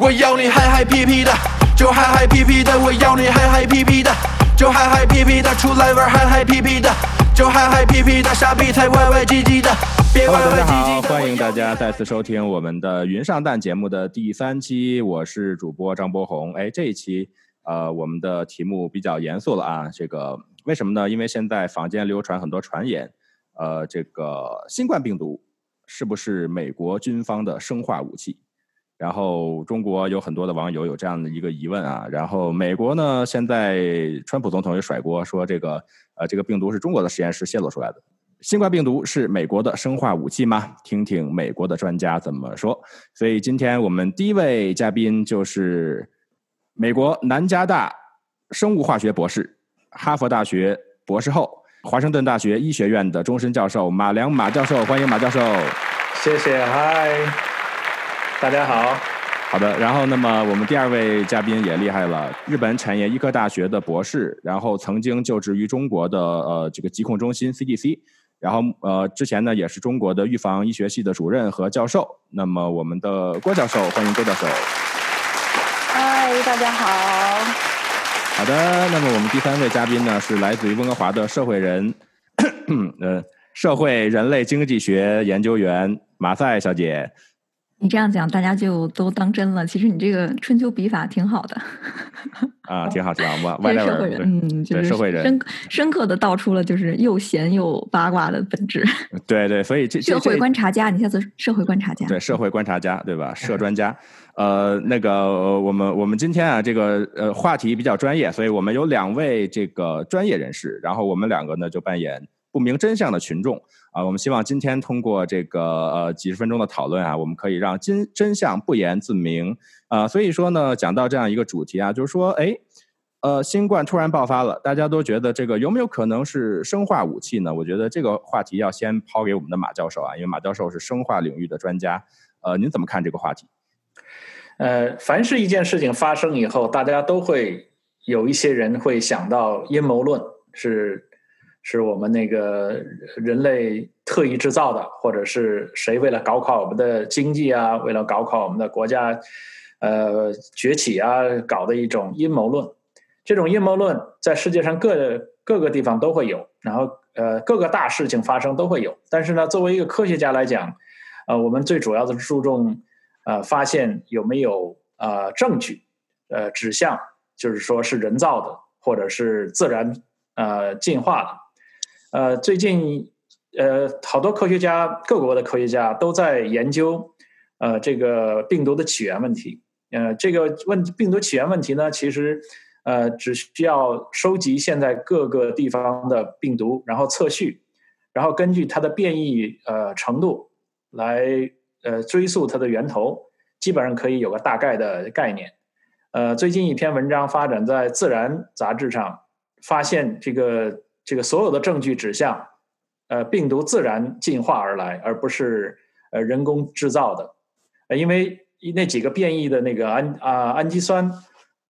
我要你嗨嗨皮皮的，就嗨嗨皮皮的，我要你嗨嗨皮皮的，就嗨嗨皮皮的，出来玩嗨嗨皮皮的，就嗨嗨皮皮的，傻逼才歪歪唧唧的。欢迎大家再次收听我们的云上蛋节目的第三期，我是主播张博宏。哎，这一期呃，我们的题目比较严肃了啊，这个为什么呢？因为现在坊间流传很多传言，呃，这个新冠病毒是不是美国军方的生化武器？然后中国有很多的网友有这样的一个疑问啊，然后美国呢，现在川普总统也甩锅说这个呃这个病毒是中国的实验室泄露出来的。新冠病毒是美国的生化武器吗？听听美国的专家怎么说。所以今天我们第一位嘉宾就是美国南加大生物化学博士、哈佛大学博士后、华盛顿大学医学院的终身教授马良马教授，欢迎马教授。谢谢，嗨，大家好。好的，然后那么我们第二位嘉宾也厉害了，日本产业医科大学的博士，然后曾经就职于中国的呃这个疾控中心 CDC，然后呃之前呢也是中国的预防医学系的主任和教授。那么我们的郭教授，欢迎郭教授。嗨，大家好。好的，那么我们第三位嘉宾呢是来自于温哥华的社会人，呃社会人类经济学研究员马赛小姐。你这样讲，大家就都当真了。其实你这个春秋笔法挺好的，啊，挺好，挺好，外 外社会人，嗯，就是对社会人深深刻的道出了就是又闲又八卦的本质。对对，所以这这社会观察家，你下次社会观察家，对社会观察家，对吧？社专家，呃，那个呃我们我们今天啊，这个呃话题比较专业，所以我们有两位这个专业人士，然后我们两个呢就扮演不明真相的群众啊。我们希望今天通过这个呃几十分钟的讨论啊，我们可以让真真相不言自明啊。所以说呢，讲到这样一个主题啊，就是说，哎。呃，新冠突然爆发了，大家都觉得这个有没有可能是生化武器呢？我觉得这个话题要先抛给我们的马教授啊，因为马教授是生化领域的专家。呃，您怎么看这个话题？呃，凡是一件事情发生以后，大家都会有一些人会想到阴谋论是是我们那个人类特意制造的，或者是谁为了搞垮我们的经济啊，为了搞垮我们的国家呃崛起啊，搞的一种阴谋论。这种阴谋论在世界上各各个地方都会有，然后呃各个大事情发生都会有。但是呢，作为一个科学家来讲，呃，我们最主要的注重呃发现有没有呃证据，呃指向就是说是人造的或者是自然呃进化的。呃，最近呃好多科学家，各国的科学家都在研究呃这个病毒的起源问题。呃，这个问病毒起源问题呢，其实。呃，只需要收集现在各个地方的病毒，然后测序，然后根据它的变异呃程度来呃追溯它的源头，基本上可以有个大概的概念。呃，最近一篇文章发展在《自然》杂志上，发现这个这个所有的证据指向，呃，病毒自然进化而来，而不是呃人工制造的。呃，因为那几个变异的那个氨啊氨基酸。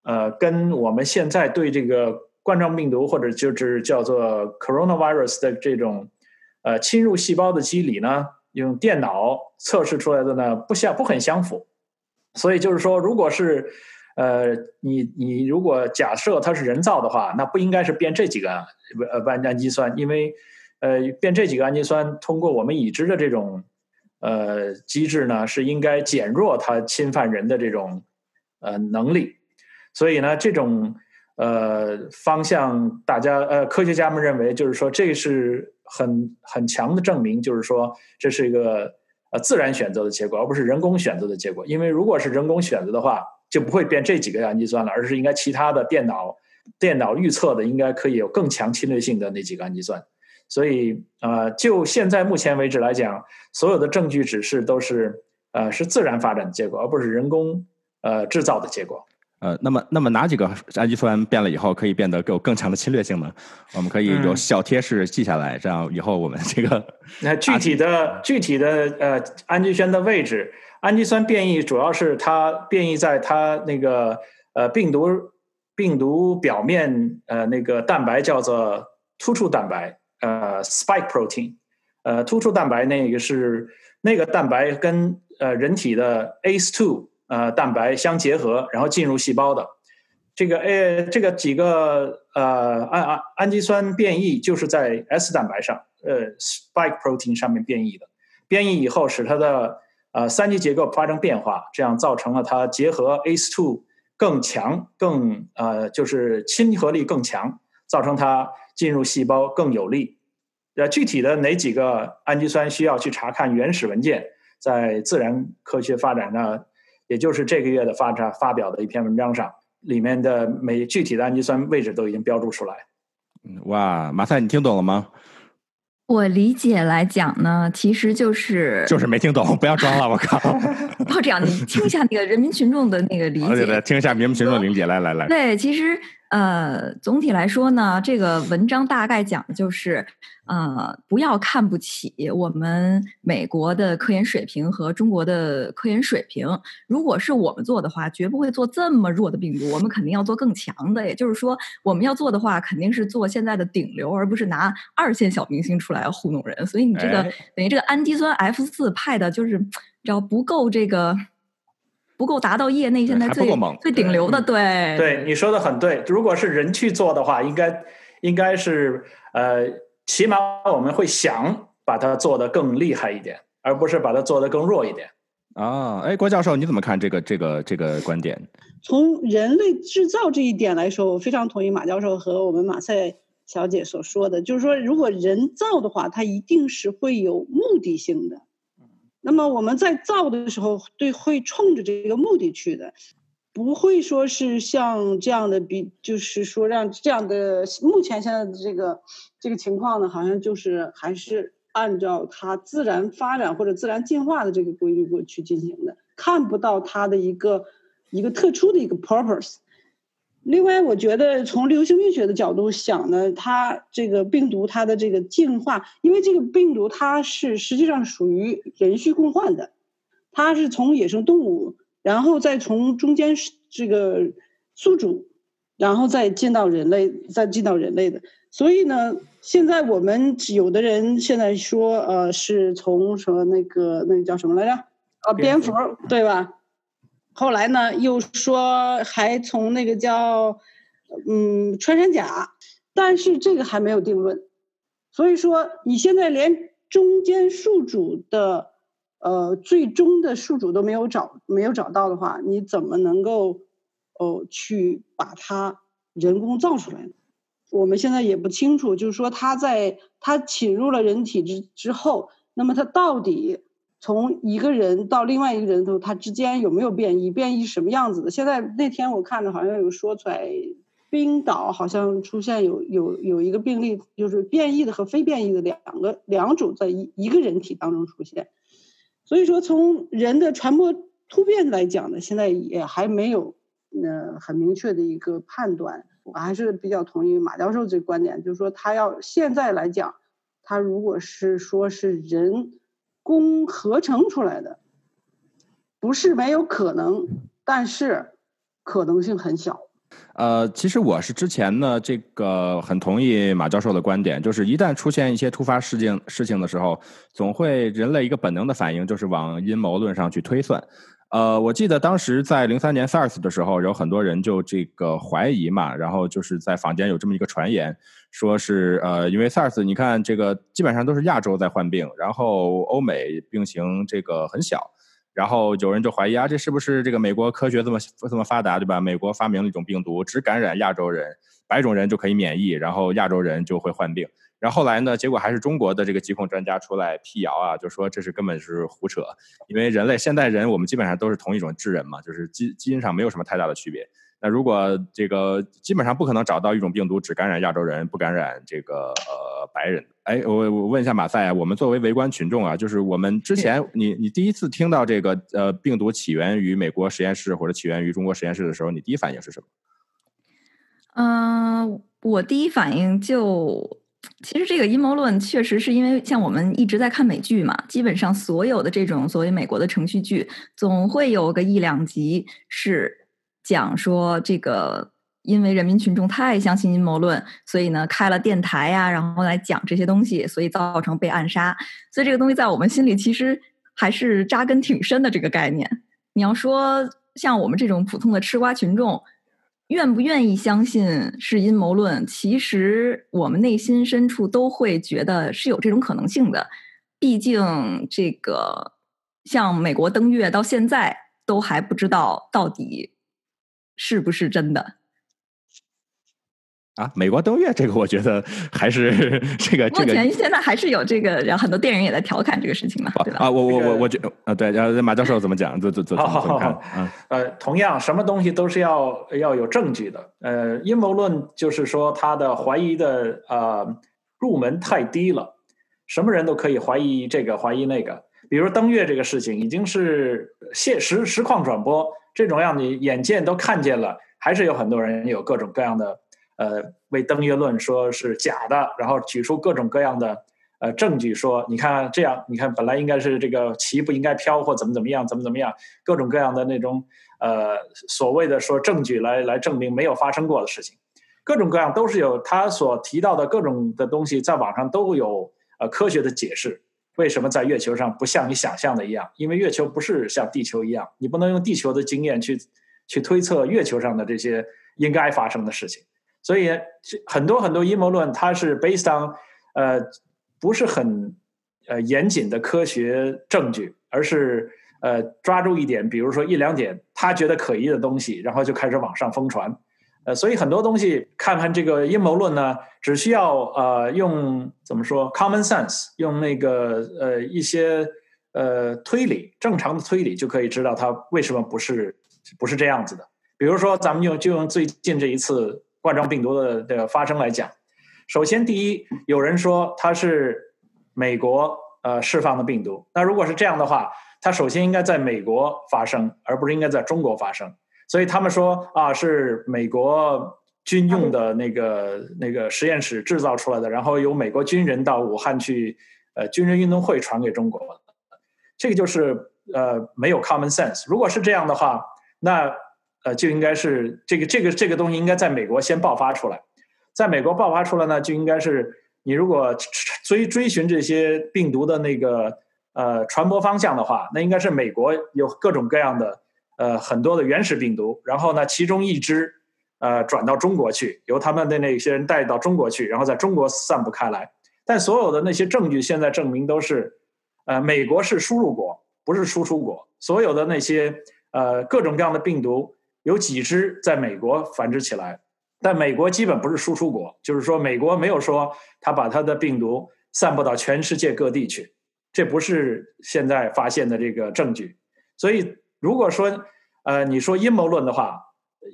呃，跟我们现在对这个冠状病毒或者就是叫做 coronavirus 的这种呃侵入细胞的机理呢，用电脑测试出来的呢不相不很相符。所以就是说，如果是呃你你如果假设它是人造的话，那不应该是变这几个呃氨氨基酸，因为呃变这几个氨基酸通过我们已知的这种呃机制呢，是应该减弱它侵犯人的这种呃能力。所以呢，这种呃方向，大家呃科学家们认为，就是说这是很很强的证明，就是说这是一个呃自然选择的结果，而不是人工选择的结果。因为如果是人工选择的话，就不会变这几个氨基酸了，而是应该其他的电脑电脑预测的，应该可以有更强侵略性的那几个氨基酸。所以呃，就现在目前为止来讲，所有的证据指示都是呃是自然发展的结果，而不是人工呃制造的结果。呃，那么那么哪几个氨基酸变了以后可以变得有更强的侵略性呢？我们可以有小贴士记下来，这样以后我们这个那具体的具体的呃氨基酸的位置，氨基酸变异主要是它变异在它那个呃病毒病毒表面呃那个蛋白叫做突触蛋白呃 spike protein 呃突触蛋白那个是那个蛋白跟呃人体的 ACE2 呃蛋白相结合，然后进入细胞的。这个呃，这个几个呃氨氨氨基酸变异就是在 S 蛋白上，呃，spike protein 上面变异的。变异以后使它的呃三级结构发生变化，这样造成了它结合 ACE2 更强、更呃就是亲和力更强，造成它进入细胞更有利。呃，具体的哪几个氨基酸需要去查看原始文件，在自然科学发展呢，也就是这个月的发展发表的一篇文章上。里面的每具体的氨基酸位置都已经标注出来。哇，马赛，你听懂了吗？我理解来讲呢，其实就是就是没听懂，不要装了，我靠！要这样，你听一下那个人民群众的那个理解，对对，听一下人民群众的理解，来来来。对，其实。呃，总体来说呢，这个文章大概讲的就是，呃，不要看不起我们美国的科研水平和中国的科研水平。如果是我们做的话，绝不会做这么弱的病毒，我们肯定要做更强的。也就是说，我们要做的话，肯定是做现在的顶流，而不是拿二线小明星出来糊弄人。所以你这个等于这个氨基酸 F 四派的，就是只要不够这个。不够达到业内现在最最顶流的，对对，你说的很对。如果是人去做的话，应该应该是呃，起码我们会想把它做得更厉害一点，而不是把它做得更弱一点。啊，哎，郭教授，你怎么看这个这个这个观点？从人类制造这一点来说，我非常同意马教授和我们马赛小姐所说的，就是说，如果人造的话，它一定是会有目的性的。那么我们在造的时候，对会冲着这个目的去的，不会说是像这样的比，就是说让这样的目前现在的这个这个情况呢，好像就是还是按照它自然发展或者自然进化的这个规律过去进行的，看不到它的一个一个特殊的一个 purpose。另外，我觉得从流行病学的角度想呢，它这个病毒它的这个进化，因为这个病毒它是实际上属于人畜共患的，它是从野生动物，然后再从中间这个宿主，然后再进到人类，再进到人类的。所以呢，现在我们有的人现在说，呃，是从什么那个那个叫什么来着？啊，蝙蝠，对吧？后来呢，又说还从那个叫，嗯，穿山甲，但是这个还没有定论。所以说，你现在连中间宿主的，呃，最终的宿主都没有找，没有找到的话，你怎么能够，哦，去把它人工造出来呢？我们现在也不清楚，就是说，它在它侵入了人体之之后，那么它到底？从一个人到另外一个人头，他之间有没有变异？变异什么样子的？现在那天我看着好像有说出来，冰岛好像出现有有有一个病例，就是变异的和非变异的两个两种在一一个人体当中出现。所以说，从人的传播突变来讲呢，现在也还没有呃很明确的一个判断。我还是比较同意马教授这个观点，就是说他要现在来讲，他如果是说是人。工合成出来的，不是没有可能，但是可能性很小。呃，其实我是之前呢，这个很同意马教授的观点，就是一旦出现一些突发事件事情的时候，总会人类一个本能的反应就是往阴谋论上去推算。呃，我记得当时在零三年 SARS 的时候，有很多人就这个怀疑嘛，然后就是在坊间有这么一个传言。说是呃，因为 SARS，你看这个基本上都是亚洲在患病，然后欧美病情这个很小，然后有人就怀疑啊，这是不是这个美国科学这么这么发达，对吧？美国发明了一种病毒，只感染亚洲人，白种人就可以免疫，然后亚洲人就会患病。然后后来呢，结果还是中国的这个疾控专家出来辟谣啊，就说这是根本是胡扯，因为人类现代人我们基本上都是同一种智人嘛，就是基基因上没有什么太大的区别。那如果这个基本上不可能找到一种病毒只感染亚洲人不感染这个呃白人，哎，我我问一下马赛啊，我们作为围观群众啊，就是我们之前你你第一次听到这个呃病毒起源于美国实验室或者起源于中国实验室的时候，你第一反应是什么？嗯，我第一反应就其实这个阴谋论确实是因为像我们一直在看美剧嘛，基本上所有的这种所谓美国的程序剧，总会有个一两集是。讲说这个，因为人民群众太相信阴谋论，所以呢开了电台呀，然后来讲这些东西，所以造成被暗杀。所以这个东西在我们心里其实还是扎根挺深的这个概念。你要说像我们这种普通的吃瓜群众，愿不愿意相信是阴谋论？其实我们内心深处都会觉得是有这种可能性的。毕竟这个像美国登月到现在都还不知道到底是不是真的。啊，美国登月这个，我觉得还是这 个这个。目前现在还是有这个，然后很多电影也在调侃这个事情嘛，对吧？啊，我我我我觉啊，对，然后马教授怎么讲？怎怎怎怎么看？嗯，呃，同样，什么东西都是要要有证据的。呃，阴谋论就是说，他的怀疑的呃入门太低了，什么人都可以怀疑这个怀疑那个。比如登月这个事情，已经是现实实况转播这种让，你眼见都看见了，还是有很多人有各种各样的。呃，为登月论说是假的，然后举出各种各样的呃证据，说你看这样，你看本来应该是这个旗不应该飘或怎么怎么样，怎么怎么样，各种各样的那种呃所谓的说证据来来证明没有发生过的事情，各种各样都是有他所提到的各种的东西，在网上都有呃科学的解释，为什么在月球上不像你想象的一样？因为月球不是像地球一样，你不能用地球的经验去去推测月球上的这些应该发生的事情。所以很多很多阴谋论，它是 based on 呃不是很呃严谨的科学证据，而是呃抓住一点，比如说一两点他觉得可疑的东西，然后就开始网上疯传。呃，所以很多东西看看这个阴谋论呢，只需要呃用怎么说 common sense，用那个呃一些呃推理，正常的推理就可以知道它为什么不是不是这样子的。比如说，咱们用就用最近这一次。冠状病毒的这个发生来讲，首先第一，有人说它是美国呃释放的病毒。那如果是这样的话，它首先应该在美国发生，而不是应该在中国发生。所以他们说啊，是美国军用的那个那个实验室制造出来的，然后由美国军人到武汉去呃军人运动会传给中国。这个就是呃没有 common sense。如果是这样的话，那。呃，就应该是这个这个这个东西应该在美国先爆发出来，在美国爆发出来呢，就应该是你如果追追寻这些病毒的那个呃传播方向的话，那应该是美国有各种各样的呃很多的原始病毒，然后呢，其中一支呃转到中国去，由他们的那些人带到中国去，然后在中国散布开来。但所有的那些证据现在证明都是，呃，美国是输入国，不是输出国。所有的那些呃各种各样的病毒。有几只在美国繁殖起来，但美国基本不是输出国，就是说美国没有说他把他的病毒散布到全世界各地去，这不是现在发现的这个证据。所以如果说呃你说阴谋论的话，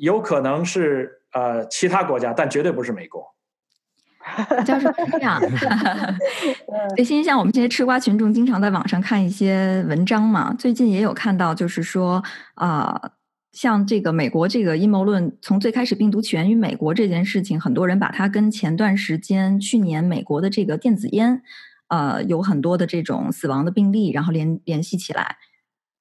有可能是呃其他国家，但绝对不是美国。教授是这样，最新像我们这些吃瓜群众经常在网上看一些文章嘛，最近也有看到，就是说啊。像这个美国这个阴谋论，从最开始病毒起源于美国这件事情，很多人把它跟前段时间去年美国的这个电子烟，呃，有很多的这种死亡的病例，然后联联系起来，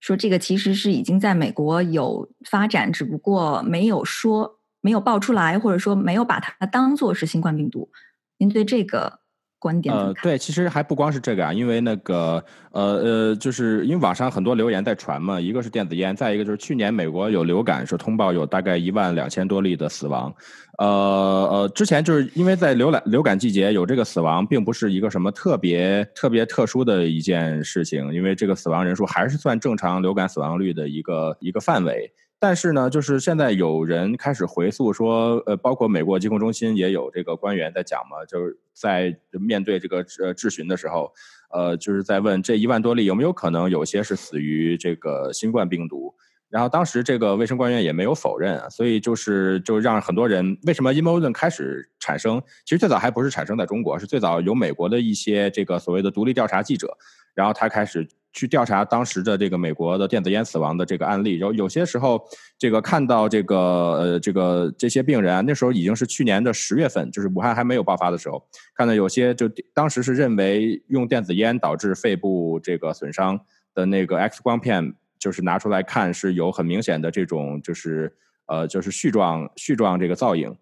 说这个其实是已经在美国有发展，只不过没有说没有爆出来，或者说没有把它当做是新冠病毒。您对这个？观点呃，对，其实还不光是这个啊，因为那个呃呃，就是因为网上很多留言在传嘛，一个是电子烟，再一个就是去年美国有流感，说通报有大概一万两千多例的死亡，呃呃，之前就是因为在流感流感季节有这个死亡，并不是一个什么特别特别特殊的一件事情，因为这个死亡人数还是算正常流感死亡率的一个一个范围。但是呢，就是现在有人开始回溯说，呃，包括美国疾控中心也有这个官员在讲嘛，就是在面对这个呃质询的时候，呃，就是在问这一万多例有没有可能有些是死于这个新冠病毒。然后当时这个卫生官员也没有否认，啊所以就是就让很多人为什么阴谋论开始产生？其实最早还不是产生在中国，是最早有美国的一些这个所谓的独立调查记者，然后他开始。去调查当时的这个美国的电子烟死亡的这个案例，然后有些时候，这个看到这个呃这个这些病人啊，那时候已经是去年的十月份，就是武汉还没有爆发的时候，看到有些就当时是认为用电子烟导致肺部这个损伤的那个 X 光片，就是拿出来看是有很明显的这种就是呃就是絮状絮状这个造影。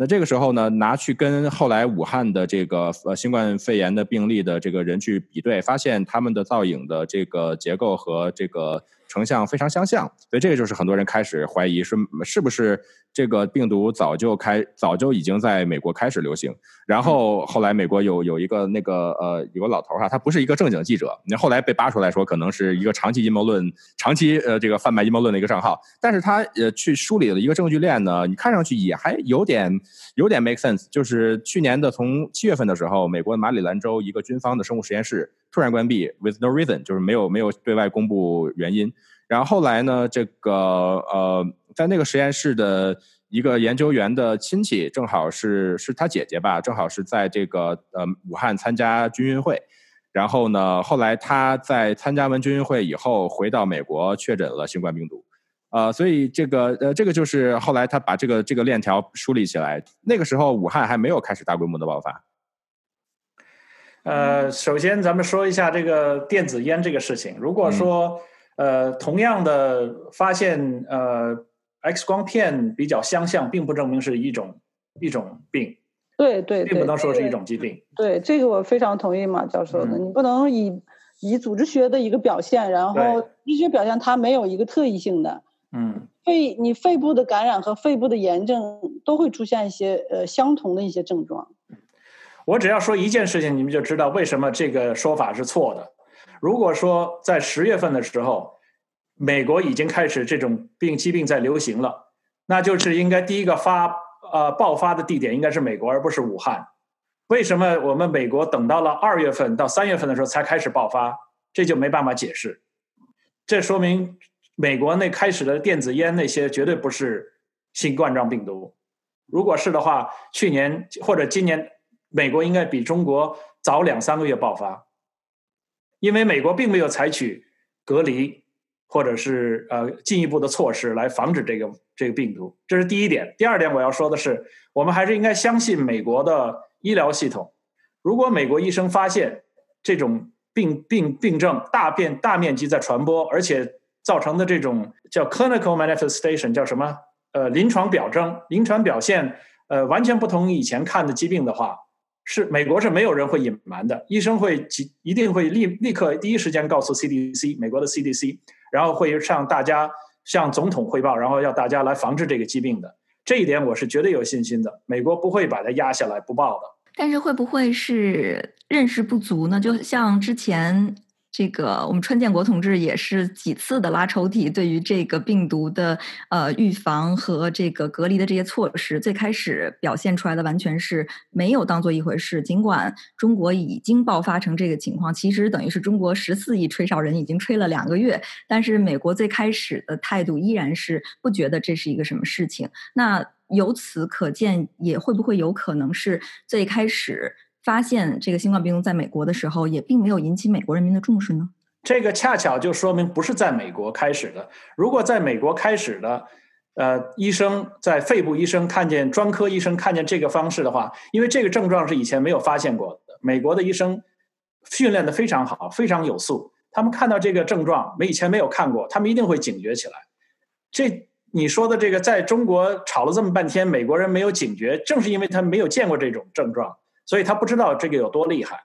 那这个时候呢，拿去跟后来武汉的这个呃新冠肺炎的病例的这个人去比对，发现他们的造影的这个结构和这个成像非常相像，所以这个就是很多人开始怀疑是是不是这个病毒早就开早就已经在美国开始流行。然后后来美国有有一个那个呃有个老头哈，他不是一个正经记者，那后来被扒出来说可能是一个长期阴谋论、长期呃这个贩卖阴谋论的一个账号，但是他呃去梳理了一个证据链呢，你看上去也还有点有点 make sense，就是去年的从七月份的时候，美国马里兰州一个军方的生物实验室突然关闭，with no reason，就是没有没有对外公布原因。然后后来呢，这个呃，在那个实验室的一个研究员的亲戚，正好是是他姐姐吧，正好是在这个呃武汉参加军运会。然后呢，后来他在参加完军运会以后，回到美国确诊了新冠病毒。呃，所以这个呃，这个就是后来他把这个这个链条梳理起来。那个时候武汉还没有开始大规模的爆发。呃，首先咱们说一下这个电子烟这个事情。如果说呃，同样的发现，呃，X 光片比较相像，并不证明是一种一种病。对对，并不能说是一种疾病。对，这个我非常同意马教授的。你不能以以组织学的一个表现，然后医学表现它没有一个特异性的。嗯。肺，你肺部的感染和肺部的炎症都会出现一些呃相同的一些症状。我只要说一件事情，你们就知道为什么这个说法是错的。如果说在十月份的时候，美国已经开始这种病疾病在流行了，那就是应该第一个发呃爆发的地点应该是美国，而不是武汉。为什么我们美国等到了二月份到三月份的时候才开始爆发？这就没办法解释。这说明美国那开始的电子烟那些绝对不是新冠状病毒。如果是的话，去年或者今年美国应该比中国早两三个月爆发。因为美国并没有采取隔离或者是呃进一步的措施来防止这个这个病毒，这是第一点。第二点我要说的是，我们还是应该相信美国的医疗系统。如果美国医生发现这种病病病症大变大面积在传播，而且造成的这种叫 clinical manifestation 叫什么呃临床表征、临床表现呃完全不同于以前看的疾病的话。是美国是没有人会隐瞒的，医生会即一定会立立刻第一时间告诉 CDC 美国的 CDC，然后会向大家向总统汇报，然后要大家来防治这个疾病的。这一点我是绝对有信心的，美国不会把它压下来不报的。但是会不会是认识不足呢？就像之前。这个我们川建国同志也是几次的拉抽屉，对于这个病毒的呃预防和这个隔离的这些措施，最开始表现出来的完全是没有当做一回事。尽管中国已经爆发成这个情况，其实等于是中国十四亿吹哨人已经吹了两个月，但是美国最开始的态度依然是不觉得这是一个什么事情。那由此可见，也会不会有可能是最开始？发现这个新冠病毒在美国的时候，也并没有引起美国人民的重视呢。这个恰巧就说明不是在美国开始的。如果在美国开始的，呃，医生在肺部医生看见专科医生看见这个方式的话，因为这个症状是以前没有发现过的。美国的医生训练的非常好，非常有素。他们看到这个症状没以前没有看过，他们一定会警觉起来。这你说的这个，在中国吵了这么半天，美国人没有警觉，正是因为他没有见过这种症状。所以他不知道这个有多厉害，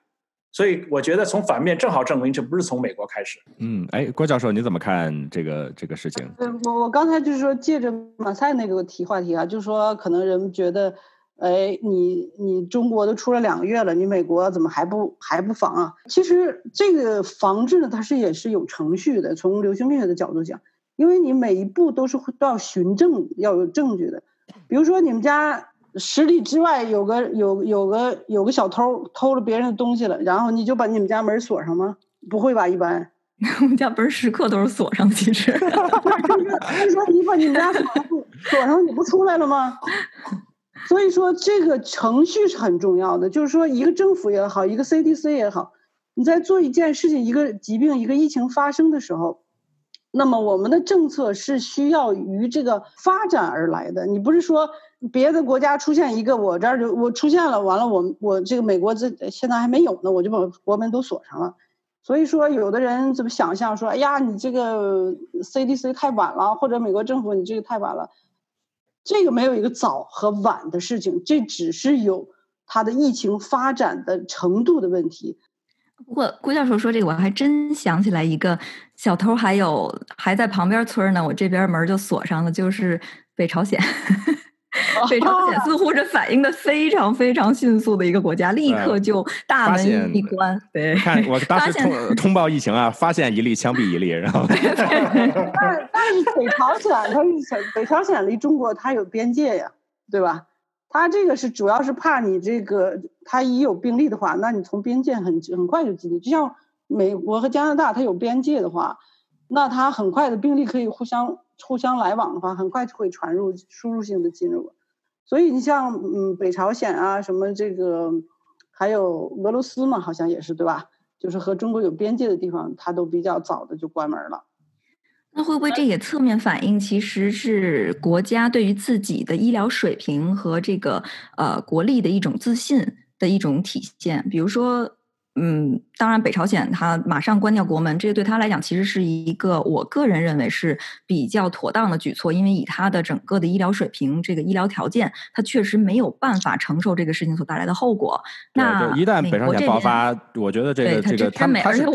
所以我觉得从反面正好证明这不是从美国开始。嗯，哎，郭教授你怎么看这个这个事情？我我刚才就是说借着马赛那个提话题啊，就是说可能人们觉得，哎，你你中国都出了两个月了，你美国怎么还不还不防啊？其实这个防治呢，它是也是有程序的。从流行病学的角度讲，因为你每一步都是都要循证，要有证据的。比如说你们家。十里之外有个有有个有个小偷偷了别人的东西了，然后你就把你们家门锁上吗？不会吧，一般。我们家门时刻都是锁上的，其实。所 以说你把你们家锁上，锁上你不出来了吗？所以说这个程序是很重要的，就是说一个政府也好，一个 CDC 也好，你在做一件事情，一个疾病、一个疫情发生的时候，那么我们的政策是需要于这个发展而来的，你不是说。别的国家出现一个，我这儿就我出现了，完了我我这个美国这现在还没有呢，我就把国门都锁上了。所以说，有的人怎么想象说，哎呀，你这个 CDC 太晚了，或者美国政府你这个太晚了，这个没有一个早和晚的事情，这只是有它的疫情发展的程度的问题。不过郭教授说这个，我还真想起来一个小偷，还有还在旁边村呢，我这边门就锁上了，就是北朝鲜。北朝鲜似乎是反应的非常非常迅速的一个国家，立刻就大门一关。对，看我当时通通报疫情啊，发现一例枪毙一例，然后。但但是北朝鲜它是北朝鲜离中国它有边界呀，对吧？它这个是主要是怕你这个，它一有病例的话，那你从边界很很快就进去。就像美国和加拿大，它有边界的话，那它很快的病例可以互相。互相来往的话，很快就会传入输入性的进入，所以你像嗯北朝鲜啊，什么这个，还有俄罗斯嘛，好像也是对吧？就是和中国有边界的地方，它都比较早的就关门了。那会不会这也侧面反映，其实是国家对于自己的医疗水平和这个呃国力的一种自信的一种体现？比如说。嗯，当然，北朝鲜它马上关掉国门，这个对他来讲其实是一个我个人认为是比较妥当的举措，因为以他的整个的医疗水平、这个医疗条件，他确实没有办法承受这个事情所带来的后果。那一旦北朝鲜爆发，我觉得这个这个他他是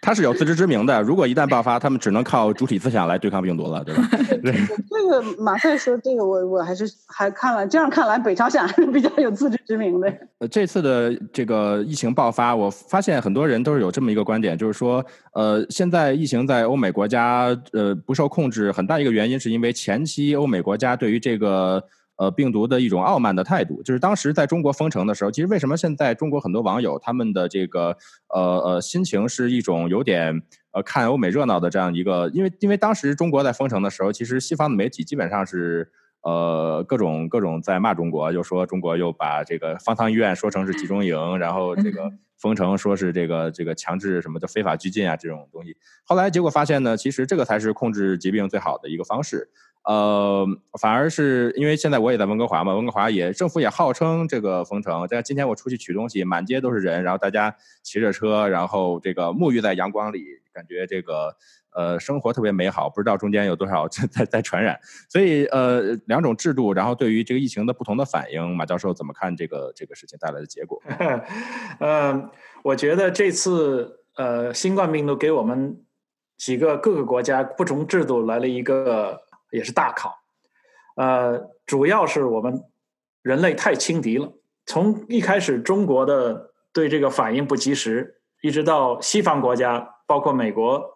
他是有自知之明的。如果一旦爆发，他们只能靠主体思想来对抗病毒了，对吧？对这个马赛说这个，我我还是还看了，这样看来，北朝鲜还是比较有自知之明的。呃，这次的这个疫情爆发，我。发现很多人都是有这么一个观点，就是说，呃，现在疫情在欧美国家呃不受控制，很大一个原因是因为前期欧美国家对于这个呃病毒的一种傲慢的态度。就是当时在中国封城的时候，其实为什么现在中国很多网友他们的这个呃呃心情是一种有点呃看欧美热闹的这样一个，因为因为当时中国在封城的时候，其实西方的媒体基本上是。呃，各种各种在骂中国，又说中国又把这个方舱医院说成是集中营，然后这个封城说是这个这个强制什么的非法拘禁啊这种东西。后来结果发现呢，其实这个才是控制疾病最好的一个方式。呃，反而是因为现在我也在温哥华嘛，温哥华也政府也号称这个封城，但今天我出去取东西，满街都是人，然后大家骑着车，然后这个沐浴在阳光里，感觉这个。呃，生活特别美好，不知道中间有多少 在在在传染，所以呃，两种制度，然后对于这个疫情的不同的反应，马教授怎么看这个这个事情带来的结果？嗯，我觉得这次呃，新冠病毒给我们几个各个国家不同制度来了一个也是大考，呃，主要是我们人类太轻敌了，从一开始中国的对这个反应不及时，一直到西方国家，包括美国。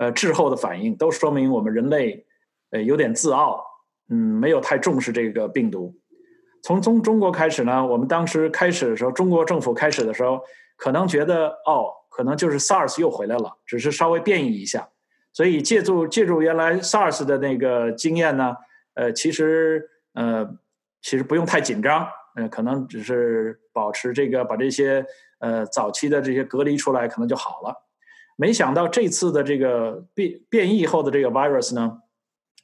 呃，滞后的反应都说明我们人类，呃，有点自傲，嗯，没有太重视这个病毒。从中中国开始呢，我们当时开始的时候，中国政府开始的时候，可能觉得哦，可能就是 SARS 又回来了，只是稍微变异一下。所以借助借助原来 SARS 的那个经验呢，呃，其实呃，其实不用太紧张，呃，可能只是保持这个把这些呃早期的这些隔离出来，可能就好了。没想到这次的这个变变异后的这个 virus 呢，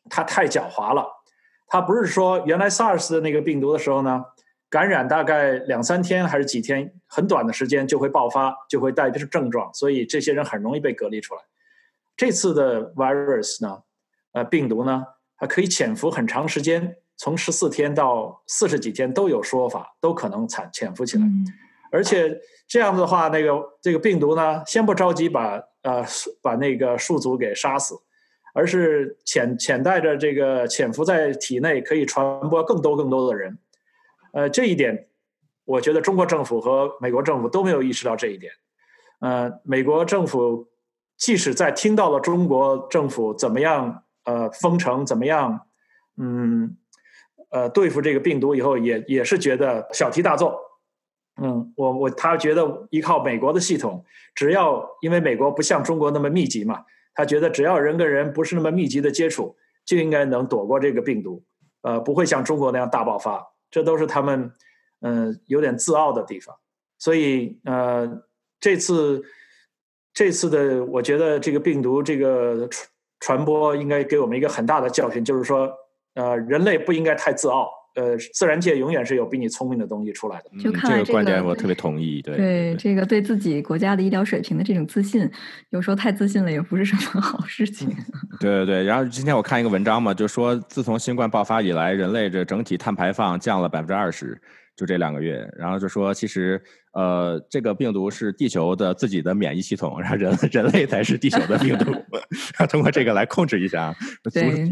它太狡猾了。它不是说原来 SARS 的那个病毒的时候呢，感染大概两三天还是几天，很短的时间就会爆发，就会带着症状，所以这些人很容易被隔离出来。这次的 virus 呢，呃，病毒呢，它可以潜伏很长时间，从十四天到四十几天都有说法，都可能潜潜伏起来。而且这样子的话，那个这个病毒呢，先不着急把呃把那个宿主给杀死，而是潜潜带着这个潜伏在体内，可以传播更多更多的人。呃，这一点，我觉得中国政府和美国政府都没有意识到这一点。呃，美国政府即使在听到了中国政府怎么样呃封城，怎么样嗯呃对付这个病毒以后，也也是觉得小题大做。嗯，我我他觉得依靠美国的系统，只要因为美国不像中国那么密集嘛，他觉得只要人跟人不是那么密集的接触，就应该能躲过这个病毒，呃，不会像中国那样大爆发。这都是他们嗯有点自傲的地方。所以呃，这次这次的，我觉得这个病毒这个传传播应该给我们一个很大的教训，就是说呃，人类不应该太自傲。呃，自然界永远是有比你聪明的东西出来的。就看这个观点，我特别同意。对对，这个对自己国家的医疗水平的这种自信，有时候太自信了也不是什么好事 情。对对对，然后今天我看一个文章嘛，就说自从新冠爆发以来，人类这整体碳排放降了百分之二十，就这两个月。然后就说其实呃，这个病毒是地球的自己的免疫系统，然后人 人类才是地球的病毒，然后通过这个来控制一下，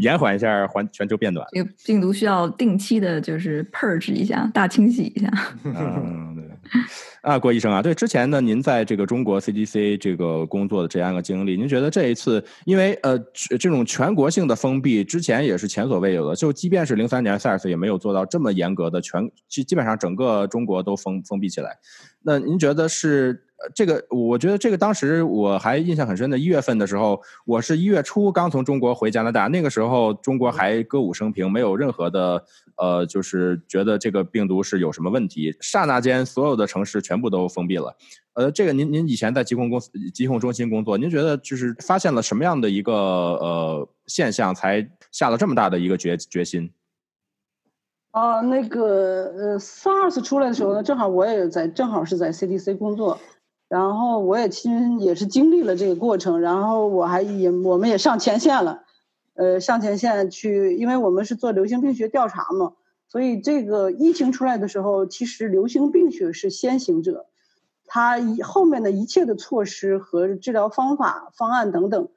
延缓一下环全球变暖。这个病毒需要定期的，就是 purge 一下，大清洗一下。嗯，对。啊，郭医生啊，对，之前呢，您在这个中国 CDC 这个工作的这样一个经历，您觉得这一次，因为呃，这种全国性的封闭之前也是前所未有的，就即便是零三年 SARS 也没有做到这么严格的全，基基本上整个中国都封封闭起来。那您觉得是？呃这个我觉得这个当时我还印象很深的，一月份的时候，我是一月初刚从中国回加拿大，那个时候中国还歌舞升平，没有任何的呃，就是觉得这个病毒是有什么问题。刹那间，所有的城市全部都封闭了。呃，这个您您以前在疾控公司、疾控中心工作，您觉得就是发现了什么样的一个呃现象，才下了这么大的一个决决心？哦，那个呃，SARS 出来的时候呢，正好我也在，正好是在 CDC 工作。然后我也亲也是经历了这个过程，然后我还也我们也上前线了，呃，上前线去，因为我们是做流行病学调查嘛，所以这个疫情出来的时候，其实流行病学是先行者，它后面的一切的措施和治疗方法、方案等等，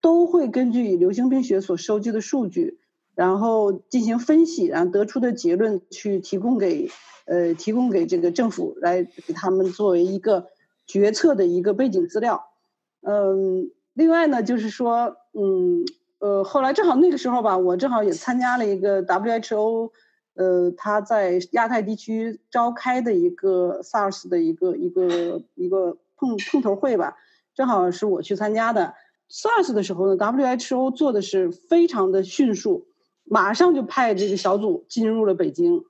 都会根据流行病学所收集的数据，然后进行分析，然后得出的结论去提供给呃提供给这个政府来给他们作为一个。决策的一个背景资料，嗯，另外呢，就是说，嗯，呃，后来正好那个时候吧，我正好也参加了一个 WHO，呃，他在亚太地区召开的一个 SARS 的一个一个一个碰碰头会吧，正好是我去参加的。SARS 的时候呢，WHO 做的是非常的迅速，马上就派这个小组进入了北京。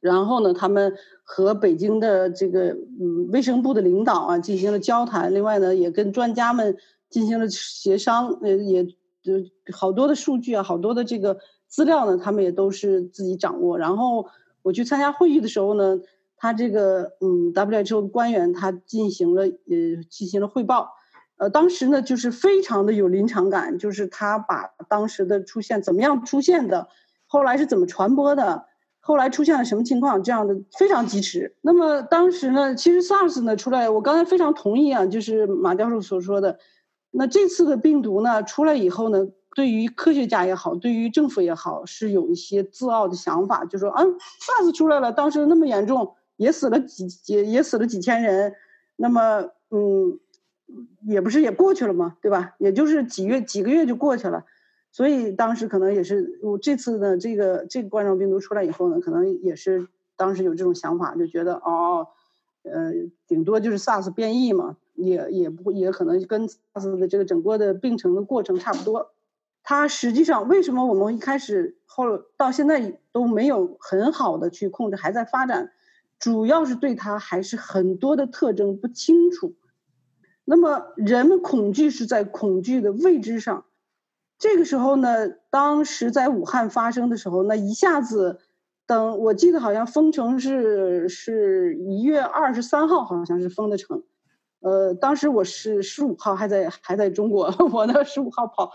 然后呢，他们和北京的这个嗯卫生部的领导啊进行了交谈，另外呢也跟专家们进行了协商，呃也就好多的数据啊，好多的这个资料呢，他们也都是自己掌握。然后我去参加会议的时候呢，他这个嗯 WHO 官员他进行了呃进行了汇报，呃当时呢就是非常的有临场感，就是他把当时的出现怎么样出现的，后来是怎么传播的。后来出现了什么情况？这样的非常及时。那么当时呢，其实 SARS 呢出来，我刚才非常同意啊，就是马教授所说的。那这次的病毒呢出来以后呢，对于科学家也好，对于政府也好，是有一些自傲的想法，就说啊，SARS 出来了，当时那么严重，也死了几也也死了几千人，那么嗯，也不是也过去了嘛，对吧？也就是几月几个月就过去了。所以当时可能也是我这次呢这个这个冠状病毒出来以后呢，可能也是当时有这种想法，就觉得哦，呃，顶多就是 SARS 变异嘛，也也不也可能跟 SARS 的这个整个的病程的过程差不多。它实际上为什么我们一开始后到现在都没有很好的去控制，还在发展，主要是对它还是很多的特征不清楚。那么人们恐惧是在恐惧的未知上。这个时候呢，当时在武汉发生的时候，那一下子，等我记得好像封城是是一月二十三号，好像是封的城。呃，当时我是十五号还在还在中国，我呢十五号跑，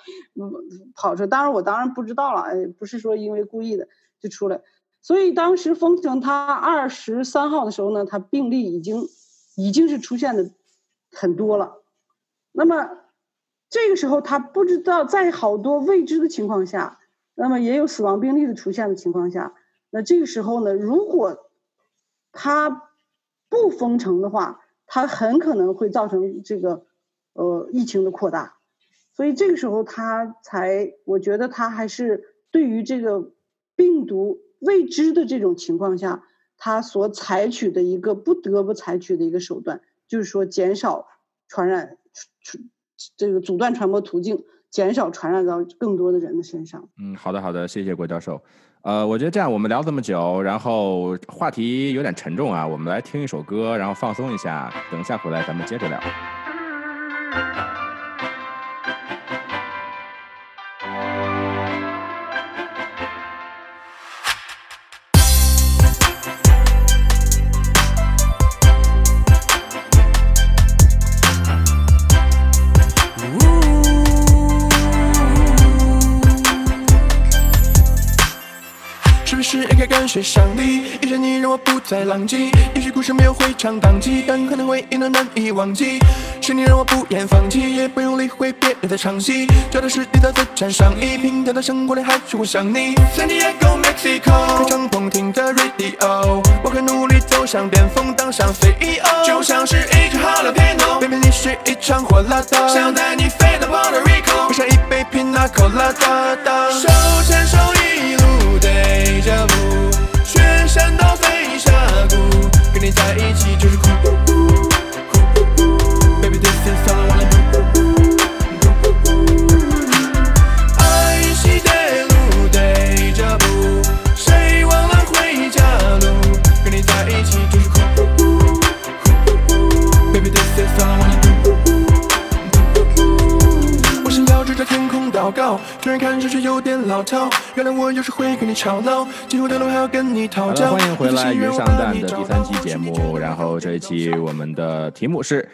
跑出，当然我当然不知道了，不是说因为故意的就出来。所以当时封城，他二十三号的时候呢，他病例已经已经是出现的很多了。那么。这个时候，他不知道在好多未知的情况下，那么也有死亡病例的出现的情况下，那这个时候呢，如果他不封城的话，他很可能会造成这个呃疫情的扩大。所以这个时候，他才我觉得他还是对于这个病毒未知的这种情况下，他所采取的一个不得不采取的一个手段，就是说减少传染这个阻断传播途径，减少传染到更多的人的身上。嗯，好的，好的，谢谢郭教授。呃，我觉得这样，我们聊这么久，然后话题有点沉重啊，我们来听一首歌，然后放松一下，等一下回来咱们接着聊。时也该感谢上帝，遇见你让我不再浪迹。也许故事没有回肠荡气，但可能回忆都难以忘记。是你让我不言放弃，也不用理会别人的唱戏。脚踏实地的自穿上衣，平淡的生活里还是会想你。San Diego Mexico，开敞篷听着 radio，我会努力走向巅峰，当上 CEO。就像是一支好的 piano，偏偏你是一场火辣的，想带你飞到 Puerto Rico，喝上一杯 Pina Colada，手牵手一路 deja vu，雪山到飞峡谷，跟你在一起就是酷。Baby this is all I wanna do。爱惜的路 deja vu，谁忘了回家路？跟你在一起就是酷。Baby this is all I wanna do。我想要指着天空祷告，虽然看上去有点老套，原来我有时会跟你吵闹，今后的路还要跟你讨教。欢迎回来《云上蛋》的第三期节目。然后这一期我们的题目是：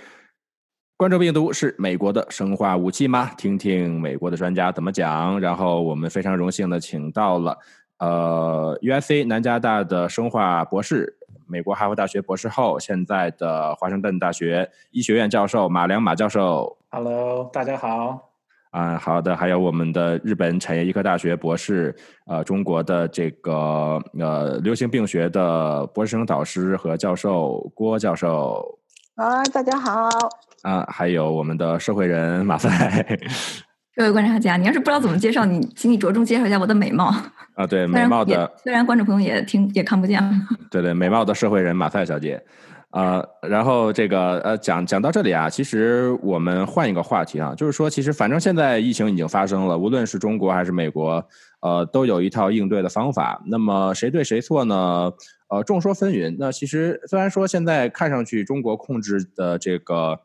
冠状病毒是美国的生化武器吗？听听美国的专家怎么讲。然后我们非常荣幸的请到了呃 USC 南加大的生化博士，美国哈佛大学博士后，现在的华盛顿大学医学院教授马良马教授。Hello，大家好。啊，好的，还有我们的日本产业医科大学博士，呃，中国的这个呃流行病学的博士生导师和教授郭教授，啊，大家好，啊，还有我们的社会人马赛，各位观察家，你要是不知道怎么介绍，你请你着重介绍一下我的美貌。啊，对，美貌的，虽然观众朋友也听也看不见。对对，美貌的社会人马赛小姐，呃，然后这个呃讲讲到这里啊，其实我们换一个话题啊，就是说，其实反正现在疫情已经发生了，无论是中国还是美国，呃，都有一套应对的方法。那么谁对谁错呢？呃，众说纷纭。那其实虽然说现在看上去中国控制的这个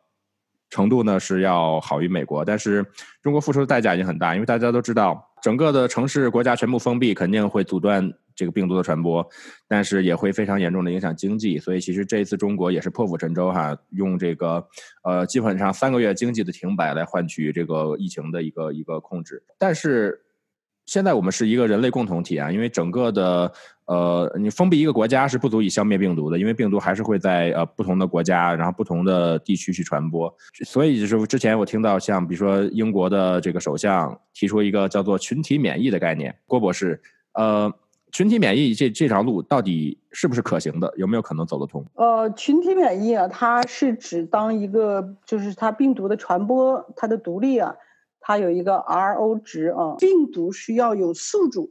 程度呢是要好于美国，但是中国付出的代价已经很大，因为大家都知道，整个的城市国家全部封闭，肯定会阻断这个病毒的传播，但是也会非常严重的影响经济。所以其实这一次中国也是破釜沉舟哈，用这个呃基本上三个月经济的停摆来换取这个疫情的一个一个控制，但是。现在我们是一个人类共同体啊，因为整个的呃，你封闭一个国家是不足以消灭病毒的，因为病毒还是会在呃不同的国家，然后不同的地区去传播。所以就是之前我听到像比如说英国的这个首相提出一个叫做群体免疫的概念，郭博士，呃，群体免疫这这条路到底是不是可行的？有没有可能走得通？呃，群体免疫啊，它是指当一个就是它病毒的传播，它的独立啊，它有一个 R O 值啊，病毒需要有宿主，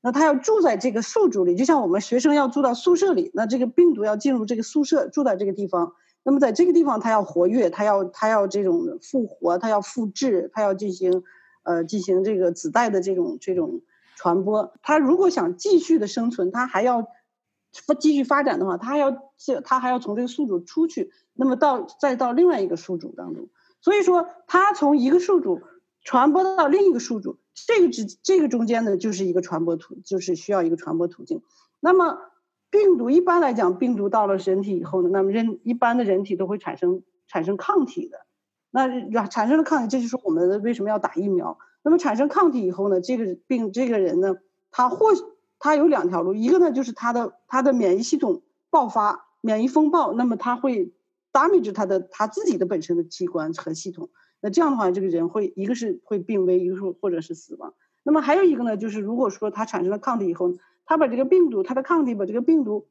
那它要住在这个宿主里，就像我们学生要住到宿舍里，那这个病毒要进入这个宿舍，住在这个地方。那么在这个地方，它要活跃，它要它要这种复活，它要复制，它要进行呃进行这个子代的这种这种传播。它如果想继续的生存，它还要继续发展的话，它还要这它还要从这个宿主出去，那么到再到另外一个宿主当中。所以说，它从一个宿主传播到另一个宿主，这个之这个中间呢，就是一个传播途，就是需要一个传播途径。那么病毒一般来讲，病毒到了人体以后呢，那么人一般的人体都会产生产生抗体的。那产生了抗体，这就是我们为什么要打疫苗。那么产生抗体以后呢，这个病这个人呢，他或他有两条路，一个呢就是他的他的免疫系统爆发，免疫风暴，那么他会 damage 他的他自己的本身的器官和系统。那这样的话，这个人会一个是会病危，一个是或者是死亡。那么还有一个呢，就是如果说他产生了抗体以后，他把这个病毒，他的抗体把这个病毒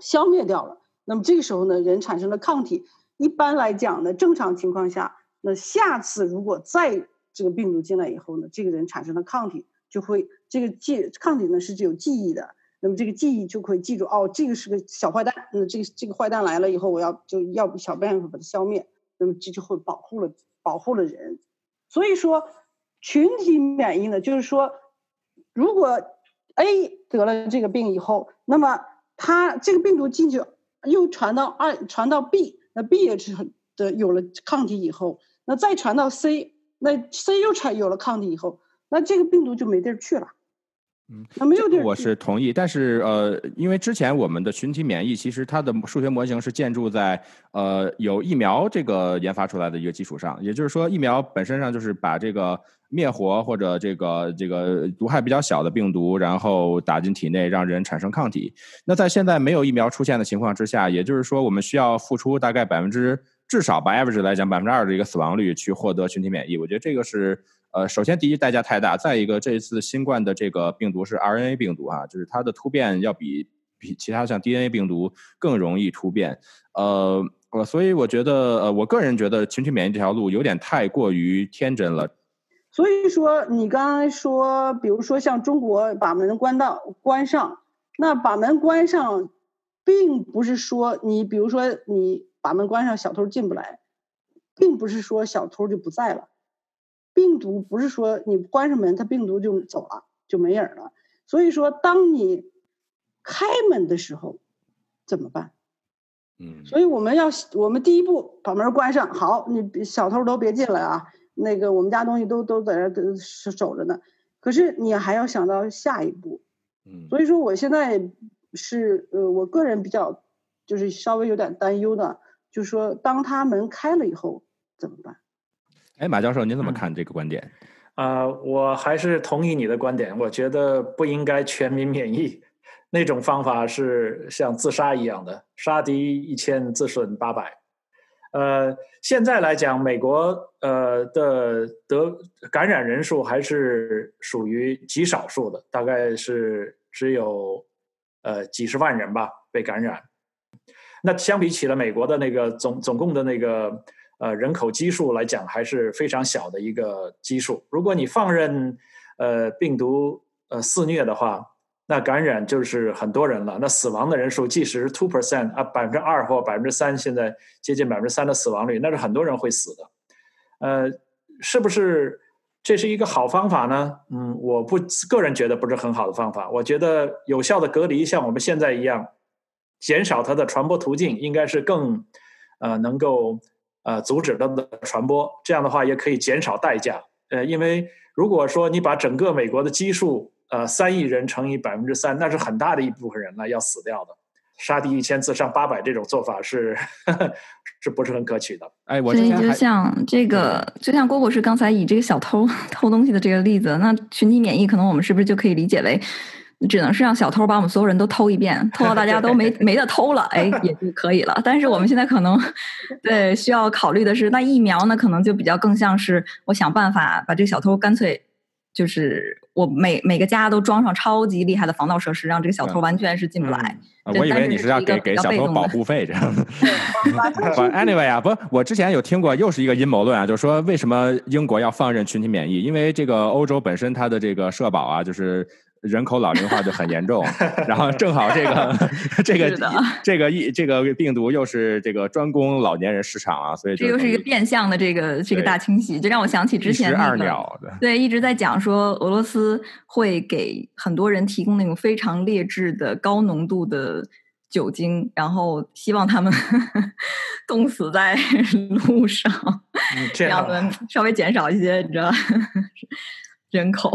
消灭掉了。那么这个时候呢，人产生了抗体。一般来讲呢，正常情况下，那下次如果再这个病毒进来以后呢，这个人产生了抗体，就会这个记抗体呢是具有记忆的。那么这个记忆就会记住哦，这个是个小坏蛋。那这个这个坏蛋来了以后，我要就要想办法把它消灭。那么这就会保护了保护了人。所以说，群体免疫呢，就是说，如果 A 得了这个病以后，那么他这个病毒进去又传到二传到 B，那 B 也是很的有了抗体以后，那再传到 C，那 C 又产有了抗体以后，那这个病毒就没地儿去了。嗯，那没有地儿我是同意，但是呃，因为之前我们的群体免疫其实它的数学模型是建筑在呃有疫苗这个研发出来的一个基础上，也就是说疫苗本身上就是把这个灭活或者这个这个毒害比较小的病毒，然后打进体内让人产生抗体。那在现在没有疫苗出现的情况之下，也就是说我们需要付出大概百分之至少把 average 来讲百分之二的一个死亡率去获得群体免疫。我觉得这个是。呃，首先第一代价太大，再一个这一次新冠的这个病毒是 RNA 病毒啊，就是它的突变要比比其他像 DNA 病毒更容易突变。呃，呃，所以我觉得，呃，我个人觉得群体免疫这条路有点太过于天真了。所以说，你刚才说，比如说像中国把门关到关上，那把门关上，并不是说你，比如说你把门关上，小偷进不来，并不是说小偷就不在了。病毒不是说你关上门，它病毒就走了，就没影了。所以说，当你开门的时候怎么办？嗯，所以我们要，我们第一步把门关上。好，你小偷都别进来啊。那个我们家东西都都在这都守着呢。可是你还要想到下一步。嗯，所以说我现在是呃，我个人比较就是稍微有点担忧的，就是说当他门开了以后怎么办？哎，马教授，您怎么看这个观点？啊，我还是同意你的观点。我觉得不应该全民免疫，那种方法是像自杀一样的，杀敌一千，自损八百。呃，现在来讲，美国呃的得感染人数还是属于极少数的，大概是只有呃几十万人吧被感染。那相比起了美国的那个总总共的那个。呃，人口基数来讲还是非常小的一个基数。如果你放任呃病毒呃肆虐的话，那感染就是很多人了。那死亡的人数，即使是 two percent 啊，百分之二或百分之三，现在接近百分之三的死亡率，那是很多人会死的。呃，是不是这是一个好方法呢？嗯，我不个人觉得不是很好的方法。我觉得有效的隔离，像我们现在一样，减少它的传播途径，应该是更呃能够。呃，阻止它的传播，这样的话也可以减少代价。呃，因为如果说你把整个美国的基数，呃，三亿人乘以百分之三，那是很大的一部分人了要死掉的。杀敌一千，自伤八百，这种做法是 是不是很可取的？哎，我所以就像这个，就像郭博士刚才以这个小偷 偷东西的这个例子，那群体免疫，可能我们是不是就可以理解为？只能是让小偷把我们所有人都偷一遍，偷到大家都没没得偷了，哎，也就可以了。但是我们现在可能 对需要考虑的是，那疫苗呢，可能就比较更像是我想办法把这个小偷干脆就是我每每个家都装上超级厉害的防盗设施，让这个小偷完全是进不来。我以为你是要给给小偷保护费这样。Anyway 啊，不，我之前有听过，又是一个阴谋论啊，就是说为什么英国要放任群体免疫？因为这个欧洲本身它的这个社保啊，就是。人口老龄化就很严重，然后正好这个 这个这个疫这个病毒又是这个专攻老年人市场啊，所以这又是一个变相的这个这个大清洗，就让我想起之前那个对一直在讲说俄罗斯会给很多人提供那种非常劣质的高浓度的酒精，然后希望他们 冻死在 路上，这样能稍微减少一些，你知道人口。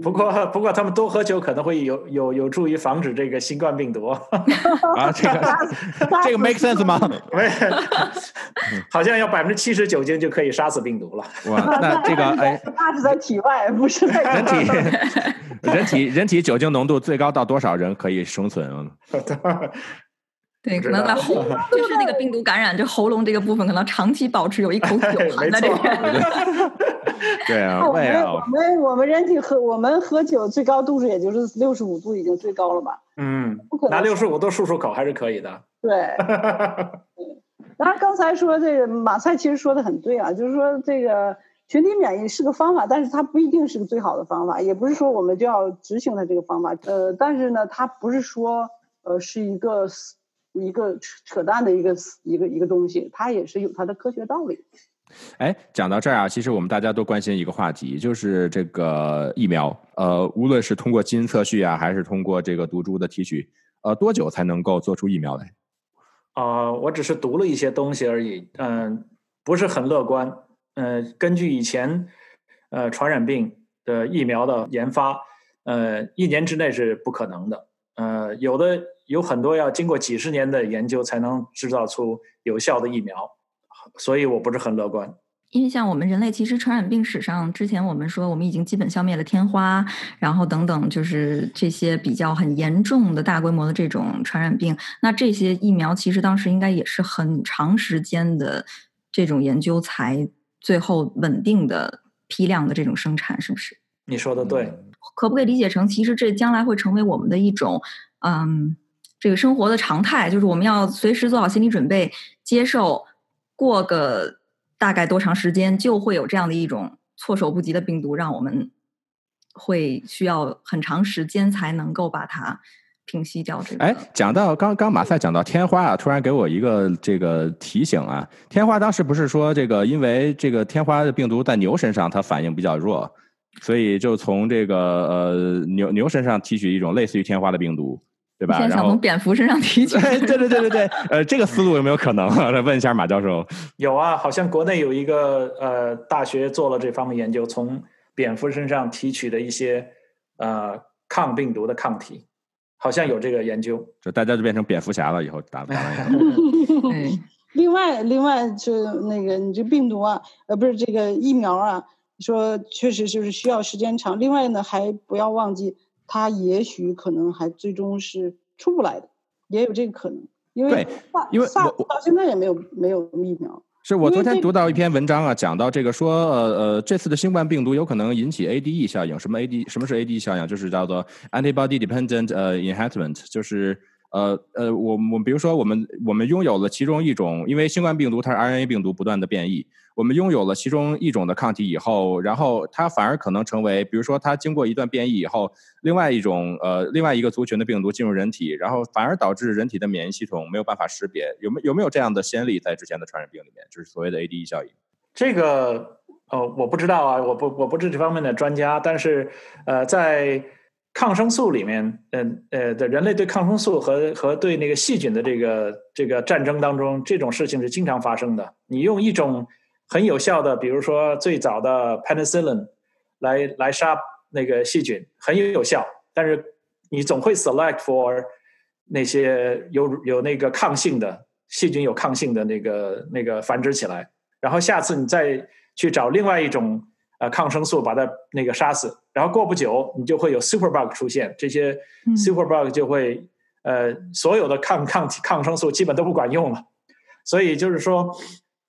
不过，不过他们多喝酒可能会有有有助于防止这个新冠病毒 啊，这个这个 make sense 吗？好像要百分之七十酒精就可以杀死病毒了。哇，那这个 哎，那是在体外，不是在人体。人体人体酒精浓度最高到多少人可以生存？对，可能在 喉，就是那个病毒感染，就喉咙这个部分，可能长期保持有一口酒含在里面。对啊，我们我们我们人体喝我们喝酒最高度数也就是六十五度，已经最高了吧？嗯，不可能拿六十五度漱漱口还是可以的。对，当然刚才说这个马赛其实说的很对啊，就是说这个群体免疫是个方法，但是它不一定是个最好的方法，也不是说我们就要执行它这个方法。呃，但是呢，它不是说呃是一个一个扯扯淡的一个一个一个东西，它也是有它的科学道理。哎，讲到这儿啊，其实我们大家都关心一个话题，就是这个疫苗。呃，无论是通过基因测序啊，还是通过这个毒株的提取，呃，多久才能够做出疫苗来？啊，我只是读了一些东西而已，嗯，不是很乐观。嗯，根据以前呃传染病的疫苗的研发，呃，一年之内是不可能的。呃，有的有很多要经过几十年的研究才能制造出有效的疫苗，所以我不是很乐观。因为像我们人类，其实传染病史上之前我们说我们已经基本消灭了天花，然后等等，就是这些比较很严重的大规模的这种传染病。那这些疫苗其实当时应该也是很长时间的这种研究才最后稳定的批量的这种生产，是不是？你说的对，可不可以理解成，其实这将来会成为我们的一种嗯，这个生活的常态，就是我们要随时做好心理准备，接受过个。大概多长时间就会有这样的一种措手不及的病毒，让我们会需要很长时间才能够把它平息掉。这个哎，讲到刚刚马赛讲到天花啊，突然给我一个这个提醒啊，天花当时不是说这个因为这个天花的病毒在牛身上它反应比较弱，所以就从这个呃牛牛身上提取一种类似于天花的病毒。对吧？现在想从蝙蝠身上提取？对对对对对，呃，这个思路有没有可能？来问一下马教授。有啊，好像国内有一个呃大学做了这方面研究，从蝙蝠身上提取的一些呃抗病毒的抗体，好像有这个研究。就大家就变成蝙蝠侠了，以后打打完以后。另外，另外就那个你这病毒啊，呃，不是这个疫苗啊，说确实就是需要时间长。另外呢，还不要忘记。它也许可能还最终是出不来的，也有这个可能，因为因为我到现在也没有没有疫苗。是我昨天读到一篇文章啊，讲到这个说呃呃，这次的新冠病毒有可能引起 ADE 效应。什么 AD 什么是 ADE 效应？就是叫做 antibody dependent 呃 enhancement，就是呃呃我我比如说我们我们拥有了其中一种，因为新冠病毒它是 RNA 病毒不断的变异。我们拥有了其中一种的抗体以后，然后它反而可能成为，比如说它经过一段变异以后，另外一种呃另外一个族群的病毒进入人体，然后反而导致人体的免疫系统没有办法识别，有没有没有这样的先例在之前的传染病里面，就是所谓的 ADE 效应？这个呃我不知道啊，我不我不是这方面的专家，但是呃在抗生素里面，嗯呃的人类对抗生素和和对那个细菌的这个这个战争当中，这种事情是经常发生的。你用一种很有效的，比如说最早的 penicillin 来来杀那个细菌，很有有效。但是你总会 select for 那些有有那个抗性的细菌有抗性的那个那个繁殖起来，然后下次你再去找另外一种呃抗生素把它那个杀死，然后过不久你就会有 superbug 出现，这些 superbug 就会呃所有的抗抗抗生素基本都不管用了。所以就是说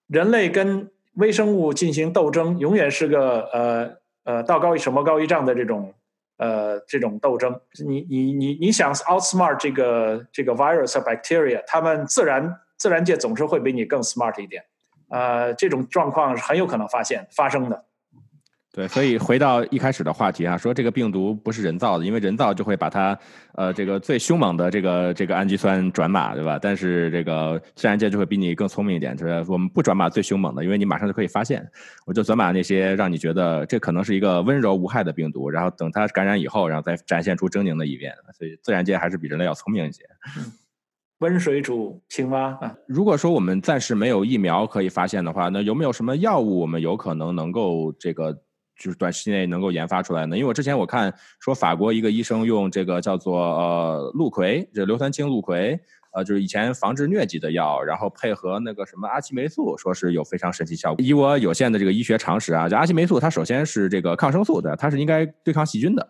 人类跟微生物进行斗争，永远是个呃呃道高一尺魔高一丈的这种呃这种斗争。你你你你想 outsmart 这个这个 virus 和 bacteria，他们自然自然界总是会比你更 smart 一点。呃，这种状况是很有可能发现发生的。对，所以回到一开始的话题啊，说这个病毒不是人造的，因为人造就会把它，呃，这个最凶猛的这个这个氨基酸转码，对吧？但是这个自然界就会比你更聪明一点，就是我们不转码最凶猛的，因为你马上就可以发现，我就转码那些让你觉得这可能是一个温柔无害的病毒，然后等它感染以后，然后再展现出狰狞的一面。所以自然界还是比人类要聪明一些。温水煮青蛙啊！如果说我们暂时没有疫苗可以发现的话，那有没有什么药物我们有可能能够这个？就是短时间内能够研发出来呢？因为我之前我看说法国一个医生用这个叫做呃氯喹，这硫酸氢氯喹，呃就是以前防治疟疾的药，然后配合那个什么阿奇霉素，说是有非常神奇效果。以我有限的这个医学常识啊，就阿奇霉素它首先是这个抗生素的，它是应该对抗细菌的。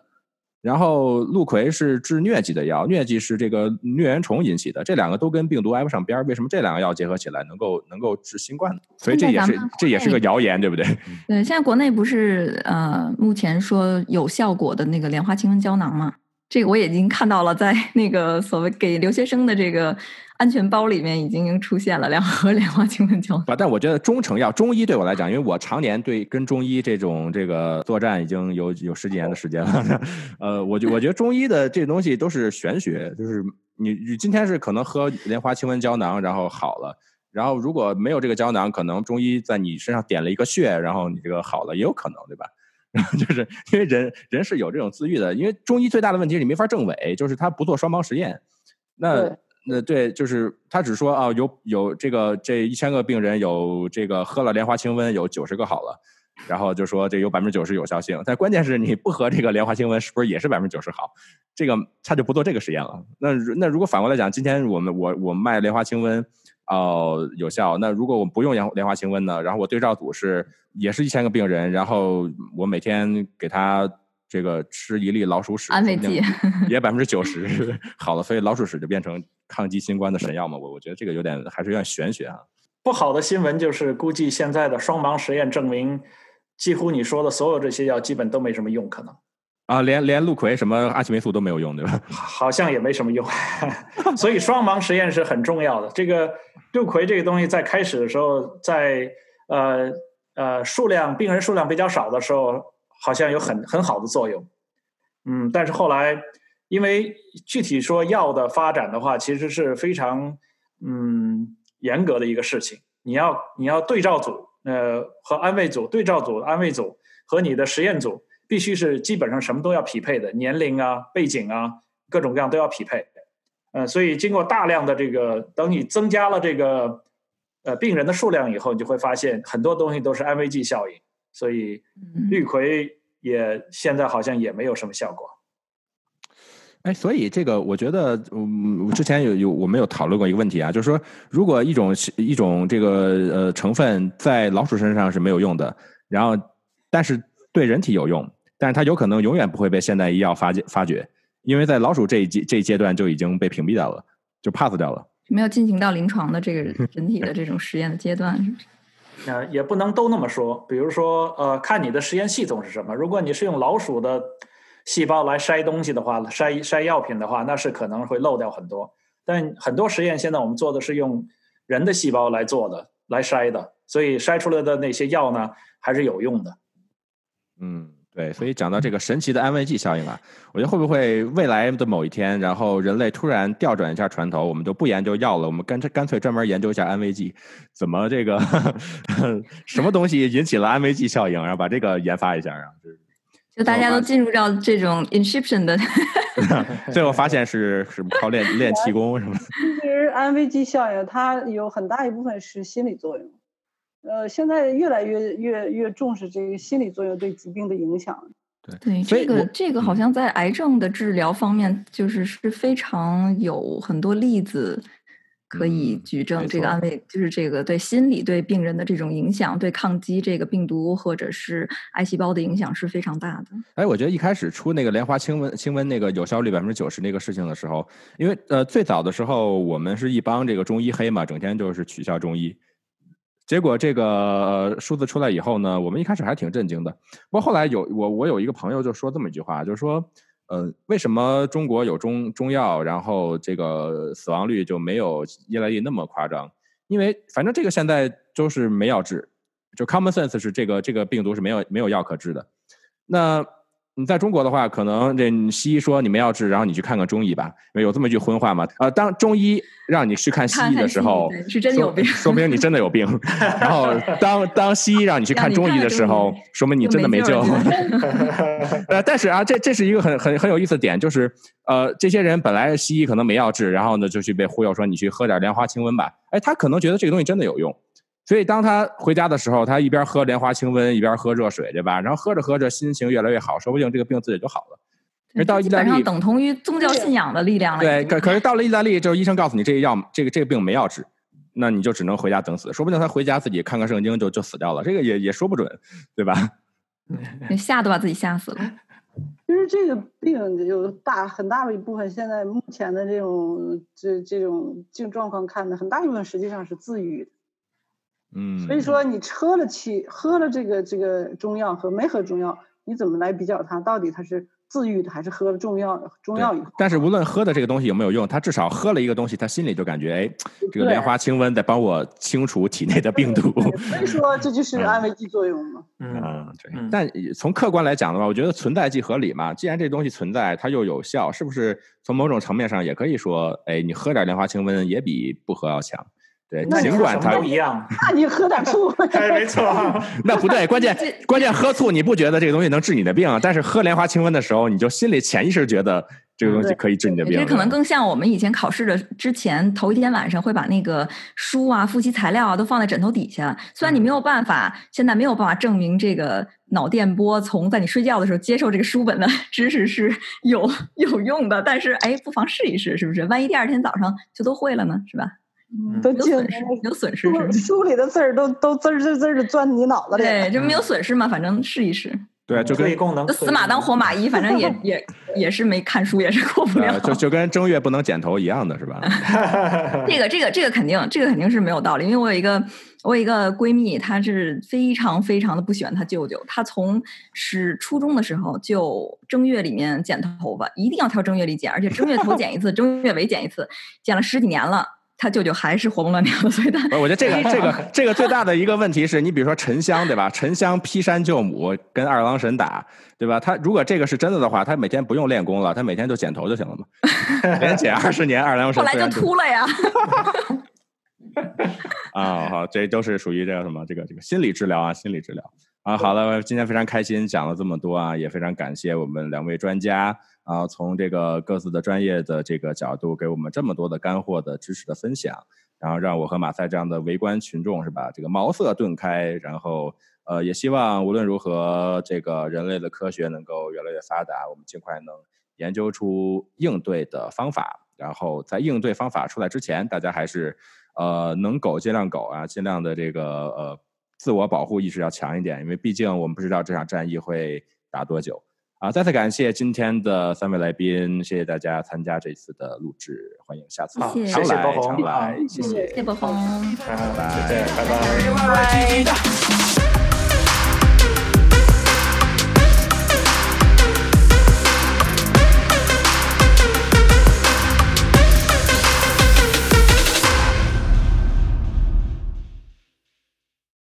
然后氯喹是治疟疾的药，疟疾是这个疟原虫引起的，这两个都跟病毒挨不上边儿。为什么这两个药结合起来能够能够治新冠呢？所以这也是这也是个谣言，对不对？对，现在国内不是呃，目前说有效果的那个莲花清瘟胶囊吗？这个我已经看到了，在 那个所谓给留学生的这个。安全包里面已经出现了两盒莲花清瘟胶囊。但我觉得中成药中医对我来讲，因为我常年对跟中医这种这个作战已经有有十几年的时间了。呃，我觉我觉得中医的这东西都是玄学，就是你你今天是可能喝莲花清瘟胶囊然后好了，然后如果没有这个胶囊，可能中医在你身上点了一个穴，然后你这个好了也有可能，对吧？然后 就是因为人人是有这种自愈的，因为中医最大的问题是你没法证伪，就是他不做双盲实验。那那对，就是他只说啊，有有这个这一千个病人有这个喝了莲花清瘟，有九十个好了。然后就说这有百分之九十有效性，但关键是你不喝这个莲花清瘟，是不是也是百分之九十好？这个他就不做这个实验了。那那如果反过来讲，今天我们我我卖莲花清瘟，哦有效，那如果我们不用莲莲花清瘟呢？然后我对照组是也是一千个病人，然后我每天给他这个吃一粒老鼠屎安慰剂，也 百分之九十 好了，所以老鼠屎就变成抗击新冠的神药嘛？我我觉得这个有点还是有点玄学啊。不好的新闻就是，估计现在的双盲实验证明。几乎你说的所有这些药基本都没什么用，可能啊，连连氯喹什么阿奇霉素都没有用，对吧？好像也没什么用，所以双盲实验是很重要的。这个氯喹这个东西在开始的时候，在呃呃数量病人数量比较少的时候，好像有很很好的作用。嗯，但是后来因为具体说药的发展的话，其实是非常嗯严格的一个事情，你要你要对照组。呃，和安慰组、对照组、安慰组和你的实验组必须是基本上什么都要匹配的，年龄啊、背景啊，各种各样都要匹配。呃，所以经过大量的这个，等你增加了这个呃病人的数量以后，你就会发现很多东西都是安慰剂效应，所以氯喹也现在好像也没有什么效果。哎，所以这个我觉得，嗯，之前有有我们有讨论过一个问题啊，就是说，如果一种一种这个呃成分在老鼠身上是没有用的，然后但是对人体有用，但是它有可能永远不会被现代医药发掘发掘，因为在老鼠这一阶这一阶段就已经被屏蔽掉了，就 pass 掉了，没有进行到临床的这个 人体的这种实验的阶段，是不是？呃，也不能都那么说，比如说，呃，看你的实验系统是什么，如果你是用老鼠的。细胞来筛东西的话，筛筛药品的话，那是可能会漏掉很多。但很多实验现在我们做的是用人的细胞来做的，来筛的，所以筛出来的那些药呢，还是有用的。嗯，对。所以讲到这个神奇的安慰剂效应啊，我觉得会不会未来的某一天，然后人类突然调转一下船头，我们就不研究药了，我们干脆干脆专门研究一下安慰剂，怎么这个 什么东西引起了安慰剂效应，然后把这个研发一下啊，就是。就大家都进入到这种 inception 的 最后发现是是靠练练气功什么？其实安慰剂效应它有很大一部分是心理作用，呃，现在越来越越越重视这个心理作用对疾病的影响。对对，这个这个好像在癌症的治疗方面，就是是非常有很多例子。可以举证这个安慰，就是这个对心理对病人的这种影响，对抗击这个病毒或者是癌细胞的影响是非常大的。哎，我觉得一开始出那个莲花清瘟清瘟那个有效率百分之九十那个事情的时候，因为呃最早的时候我们是一帮这个中医黑嘛，整天就是取笑中医。结果这个数字出来以后呢，我们一开始还挺震惊的。不过后来有我我有一个朋友就说这么一句话，就是说。呃，为什么中国有中中药，然后这个死亡率就没有伊莱利那么夸张？因为反正这个现在都是没药治，就 common sense 是这个这个病毒是没有没有药可治的。那。你在中国的话，可能这西医说你没药治，然后你去看看中医吧，因为有这么一句荤话嘛。呃，当中医让你去看西医的时候，是真有病，说明你真的有病。然后当当西医让你去看中医的时候，说明你真的没救。呃，但是啊，这这是一个很很很有意思的点，就是呃，这些人本来西医可能没药治，然后呢就去被忽悠说你去喝点莲花清瘟吧。哎，他可能觉得这个东西真的有用。所以，当他回家的时候，他一边喝莲花清瘟，一边喝热水，对吧？然后喝着喝着，心情越来越好，说不定这个病自己就好了。而到意大利，等同于宗教信仰的力量了。对，可可是到了意大利，就是医生告诉你这个药，这个这个病没药治，那你就只能回家等死。说不定他回家自己看看圣经就就死掉了，这个也也说不准，对吧？吓都把自己吓死了。其实这个病有大很大的一部分，现在目前的这种这这种境状况看的很大一部分实际上是自愈的。嗯，所以说你喝了气，喝了这个这个中药和没喝中药，你怎么来比较它到底它是自愈的还是喝了中药中药以后？但是无论喝的这个东西有没有用，他至少喝了一个东西，他心里就感觉哎，这个莲花清瘟在帮我清除体内的病毒。所以说 这就是安慰剂作用嘛。嗯，对。但从客观来讲的话，我觉得存在即合理嘛。既然这东西存在，它又有效，是不是从某种层面上也可以说，哎，你喝点莲花清瘟也比不喝要强？对，尽管它都一样，那你喝点醋，没错。那不对，关键关键喝醋，你不觉得这个东西能治你的病？但是喝莲花清瘟的时候，你就心里潜意识觉得这个东西可以治你的病。这可能更像我们以前考试的之前头一天晚上会把那个书啊、复习材料啊都放在枕头底下。虽然你没有办法，现在没有办法证明这个脑电波从在你睡觉的时候接受这个书本的知识是有有用的，但是哎，不妨试一试，是不是？万一第二天早上就都会了呢？是吧？都有损失，有损失是书里的字儿都都滋滋滋的钻你脑子里。对，就没有损失嘛，反正试一试。对，就跟功能，死马当活马医，反正也 也也是没看书，也是过不了。就就跟正月不能剪头一样的是吧？这个这个这个肯定，这个肯定是没有道理。因为我有一个我有一个闺蜜，她是非常非常的不喜欢她舅舅。她从是初中的时候就正月里面剪头发，一定要挑正月里剪，而且正月头剪一次，正月尾剪一次，剪了十几年了。他舅舅还是活蹦乱跳的，所以他我觉得这个这个这个最大的一个问题是你比如说沉香对吧？沉香劈山救母跟二郎神打对吧？他如果这个是真的的话，他每天不用练功了，他每天就剪头就行了嘛，连剪二十年二郎神后来就秃了呀。啊，好，这都是属于这个什么这个这个心理治疗啊，心理治疗啊。好了，今天非常开心讲了这么多啊，也非常感谢我们两位专家。啊，从这个各自的专业的这个角度，给我们这么多的干货的知识的分享，然后让我和马赛这样的围观群众是吧？这个茅塞顿开，然后呃，也希望无论如何，这个人类的科学能够越来越发达，我们尽快能研究出应对的方法。然后在应对方法出来之前，大家还是呃能苟尽量苟啊，尽量的这个呃自我保护意识要强一点，因为毕竟我们不知道这场战役会打多久。啊！再次感谢今天的三位来宾，谢谢大家参加这次的录制，欢迎下次常来常来，谢谢，谢谢波红，拜拜，拜拜。